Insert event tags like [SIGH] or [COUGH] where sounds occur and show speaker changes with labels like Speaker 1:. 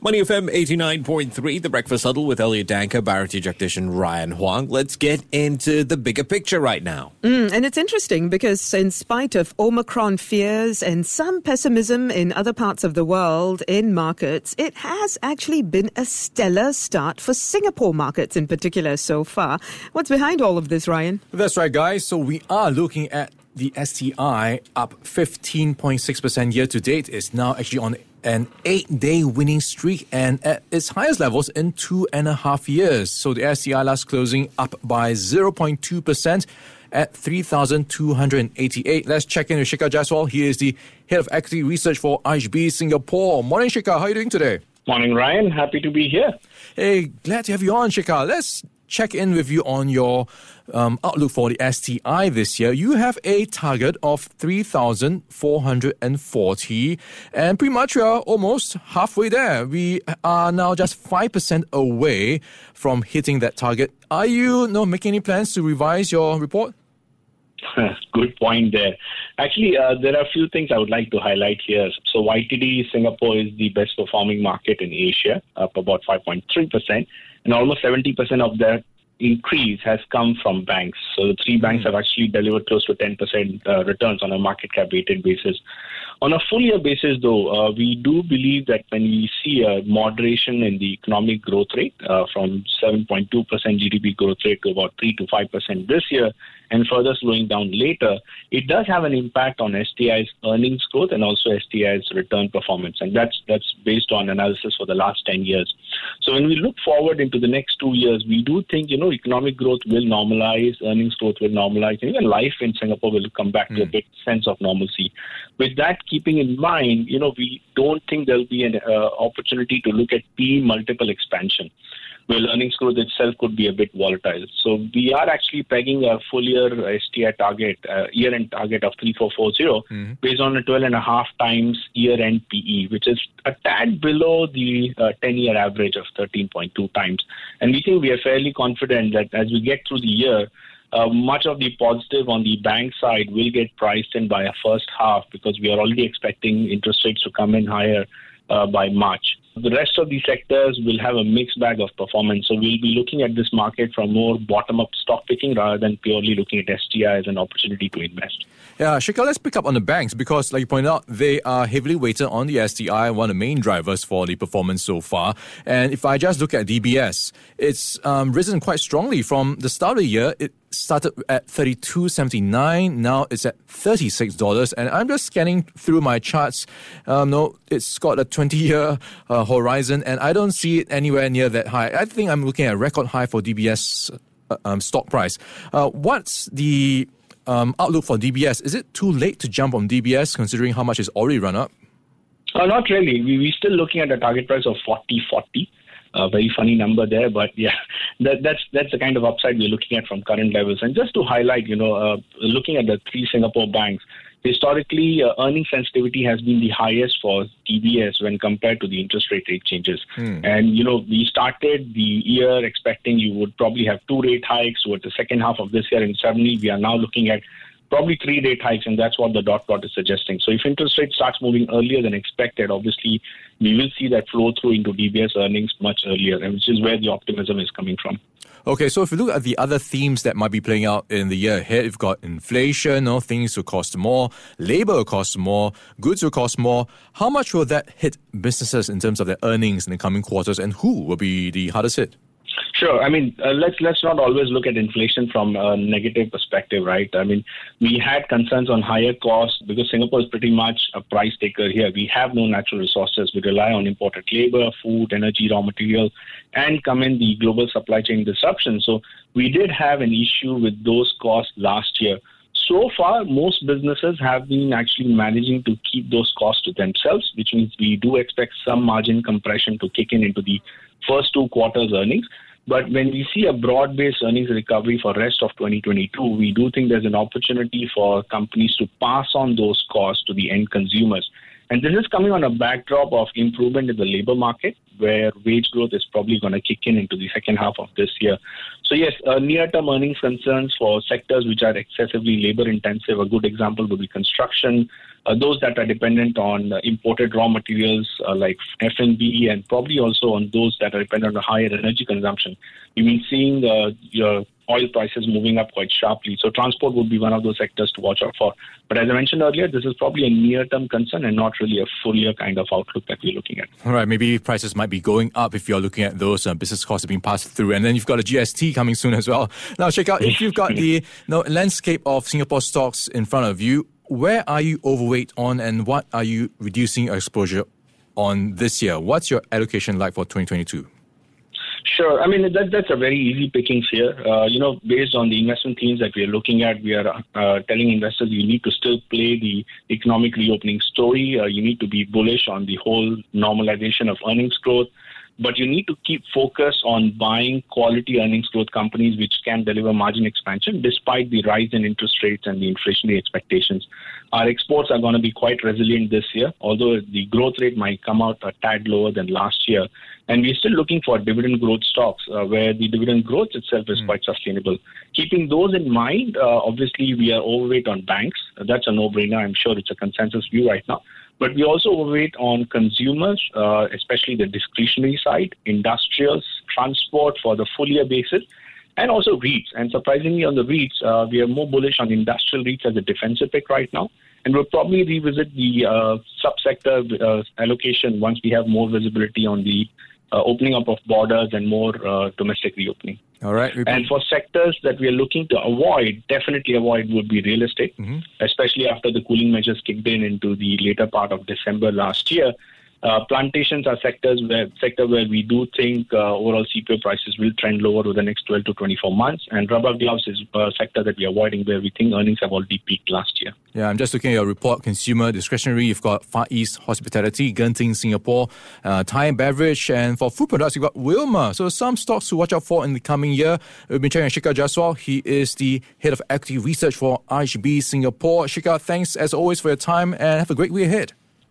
Speaker 1: Money FM 89.3, The Breakfast Huddle with Elliott Danker, Bharati Jagdish and Ryan Huang. Let's get into the bigger picture right now.
Speaker 2: Mm, and it's interesting because in spite of Omicron fears and some pessimism in other parts of the world in markets, it has actually been a stellar start for Singapore markets in particular so far. What's behind all of this, Ryan?
Speaker 3: That's right, guys. So we are looking at the STI up 15.6% year to date. It's now actually on an eight day winning streak and at its highest levels in two and a half years. So the STI last closing up by 0.2% at 3,288. Let's check in with Shekhar Jaiswal. He is the head of equity research for RHB Singapore. Morning, Shekhar. How are you doing today?
Speaker 4: Morning, Ryan. Happy to be here.
Speaker 3: Hey, glad to have you on, Shekhar. Let's check in with you on your um, outlook for the STI this year. You have a target of 3,440, and pretty much we are almost halfway there. We are now just 5% away from hitting that target. Are you, you know, making any plans to revise your report? [LAUGHS]
Speaker 4: Good point there. Actually, uh, there are a few things I would like to highlight here. So, YTD Singapore is the best performing market in Asia, up about 5.3%, and almost 70% of that increase has come from banks. So, the three banks hmm. have actually delivered close to 10% uh, returns on a market cap weighted basis. On a full year basis, though, uh, we do believe that when we see a moderation in the economic growth rate uh, from 7.2% GDP growth rate to about 3 to 5% this year, and further slowing down later, it does have an impact on STI's earnings growth and also STI's return performance. And that's that's based on analysis for the last 10 years. So when we look forward into the next two years, we do think, you know, economic growth will normalize, earnings growth will normalize, and even life in Singapore will come back mm. to a hmm. big sense of normalcy. With that keeping in mind, you know, we don't think there'll be an uh, opportunity to look at P multiple expansion where earnings growth itself could be a bit volatile. So we are actually pegging a full year STI target, uh, year end target of 3440 mm-hmm. based on a 12 and a half times year end PE, which is a tad below the uh, 10 year average of 13.2 times. And we think we are fairly confident that as we get through the year, uh, much of the positive on the bank side will get priced in by a first half because we are already expecting interest rates to come in higher uh, by March. The rest of the sectors will have a mixed bag of performance. So we'll be looking at this market from more bottom up stock picking rather than purely looking at STI as an opportunity to invest.
Speaker 3: Yeah, Shekhar, let's pick up on the banks because, like you pointed out, they are heavily weighted on the STI, one of the main drivers for the performance so far. And if I just look at DBS, it's um, risen quite strongly from the start of the year. It started at $32.79. Now it's at $36. And I'm just scanning through my charts. Um, no, it's got a 20 year uh, horizon, and I don't see it anywhere near that high. I think I'm looking at a record high for DBS uh, um, stock price. Uh, what's the um, outlook for DBS? Is it too late to jump on DBS considering how much it's already run up?
Speaker 4: Uh, not really. We, we're still looking at a target price of 40 40 a very funny number there, but yeah, [LAUGHS] that, that's that's the kind of upside we're looking at from current levels. And just to highlight, you know, uh, looking at the three Singapore banks, historically, uh, earning sensitivity has been the highest for DBS when compared to the interest rate rate changes. Hmm. And you know, we started the year expecting you would probably have two rate hikes towards the second half of this year, and suddenly we are now looking at probably three rate hikes, and that's what the dot plot is suggesting. So if interest rate starts moving earlier than expected, obviously we will see that flow through into DBS earnings much earlier, and which is where the optimism is coming from.
Speaker 3: Okay, so if you look at the other themes that might be playing out in the year ahead, you've got inflation, you know, things will cost more, labor will cost more, goods will cost more. How much will that hit businesses in terms of their earnings in the coming quarters, and who will be the hardest hit?
Speaker 4: Sure. I mean, uh, let's let's not always look at inflation from a negative perspective, right? I mean, we had concerns on higher costs because Singapore is pretty much a price taker here. We have no natural resources. We rely on imported labor, food, energy, raw material, and come in the global supply chain disruption. So we did have an issue with those costs last year. So far, most businesses have been actually managing to keep those costs to themselves, which means we do expect some margin compression to kick in into the first two quarters' earnings. But when we see a broad-based earnings recovery for rest of 2022, we do think there's an opportunity for companies to pass on those costs to the end consumers. And this is coming on a backdrop of improvement in the labor market, where wage growth is probably going to kick in into the second half of this year. So, yes, uh, near term earnings concerns for sectors which are excessively labor intensive. A good example would be construction, uh, those that are dependent on uh, imported raw materials uh, like F&B, and probably also on those that are dependent on higher energy consumption. You've been seeing uh, your oil prices moving up quite sharply. So transport would be one of those sectors to watch out for. But as I mentioned earlier, this is probably a near-term concern and not really a full year kind of outlook that we're looking at.
Speaker 3: All right, maybe prices might be going up if you're looking at those uh, business costs being passed through. And then you've got a GST coming soon as well. [LAUGHS] Now, Shekhar if you've got the [LAUGHS] you know, landscape of Singapore stocks in front of you, where are you overweight on and what are you reducing your exposure on this year? What's your allocation like for 2022?
Speaker 4: Sure. I mean, that, that's a very easy pickings here. Uh, you know, based on the investment themes that we are looking at, we are uh, telling investors you need to still play the economic reopening story. Uh, you need to be bullish on the whole normalization of earnings growth but you need to keep focus on buying quality earnings growth companies which can deliver margin expansion despite the rise in interest rates and the inflationary expectations. Our exports are going to be quite resilient this year, although the growth rate might come out a tad lower than last year. And we're still looking for dividend growth stocks uh, where the dividend growth itself is mm. quite sustainable. Keeping those in mind, uh, obviously we are overweight on banks. that's a no-brainer. I'm sure it's a consensus view right now. But we also overweight on consumers, uh, especially the discretionary side, industrials, transport for the full year basis, and also REITs. And surprisingly, on the REITs, uh, we are more bullish on industrial REITs as a defensive pick right now. And we'll probably revisit the uh, subsector uh, allocation once we have more visibility on the uh, opening up of borders and more uh, domestic reopening.
Speaker 3: All right.
Speaker 4: And for sectors that we are looking to avoid, definitely avoid would be real estate, mm-hmm. especially after the cooling measures kicked in into the later part of December last year. Uh, plantations are sectors where sector where we do think uh, overall CPO prices will trend lower over the next 12 to 24 months. And rubber gloves is a sector that we are avoiding where we think earnings have already peaked last year.
Speaker 3: Yeah, I'm just looking at your report. Consumer discretionary, you've got Far East Hospitality, Genting Singapore, uh, Thai and Beverage, and for food products, you've got Wilmar. So some stocks to watch out for in the coming year. We've been checking Shekhar Jaiswal. He is the head of equity research for RHB Singapore. Shikhar, thanks as always for your time and have a great week ahead.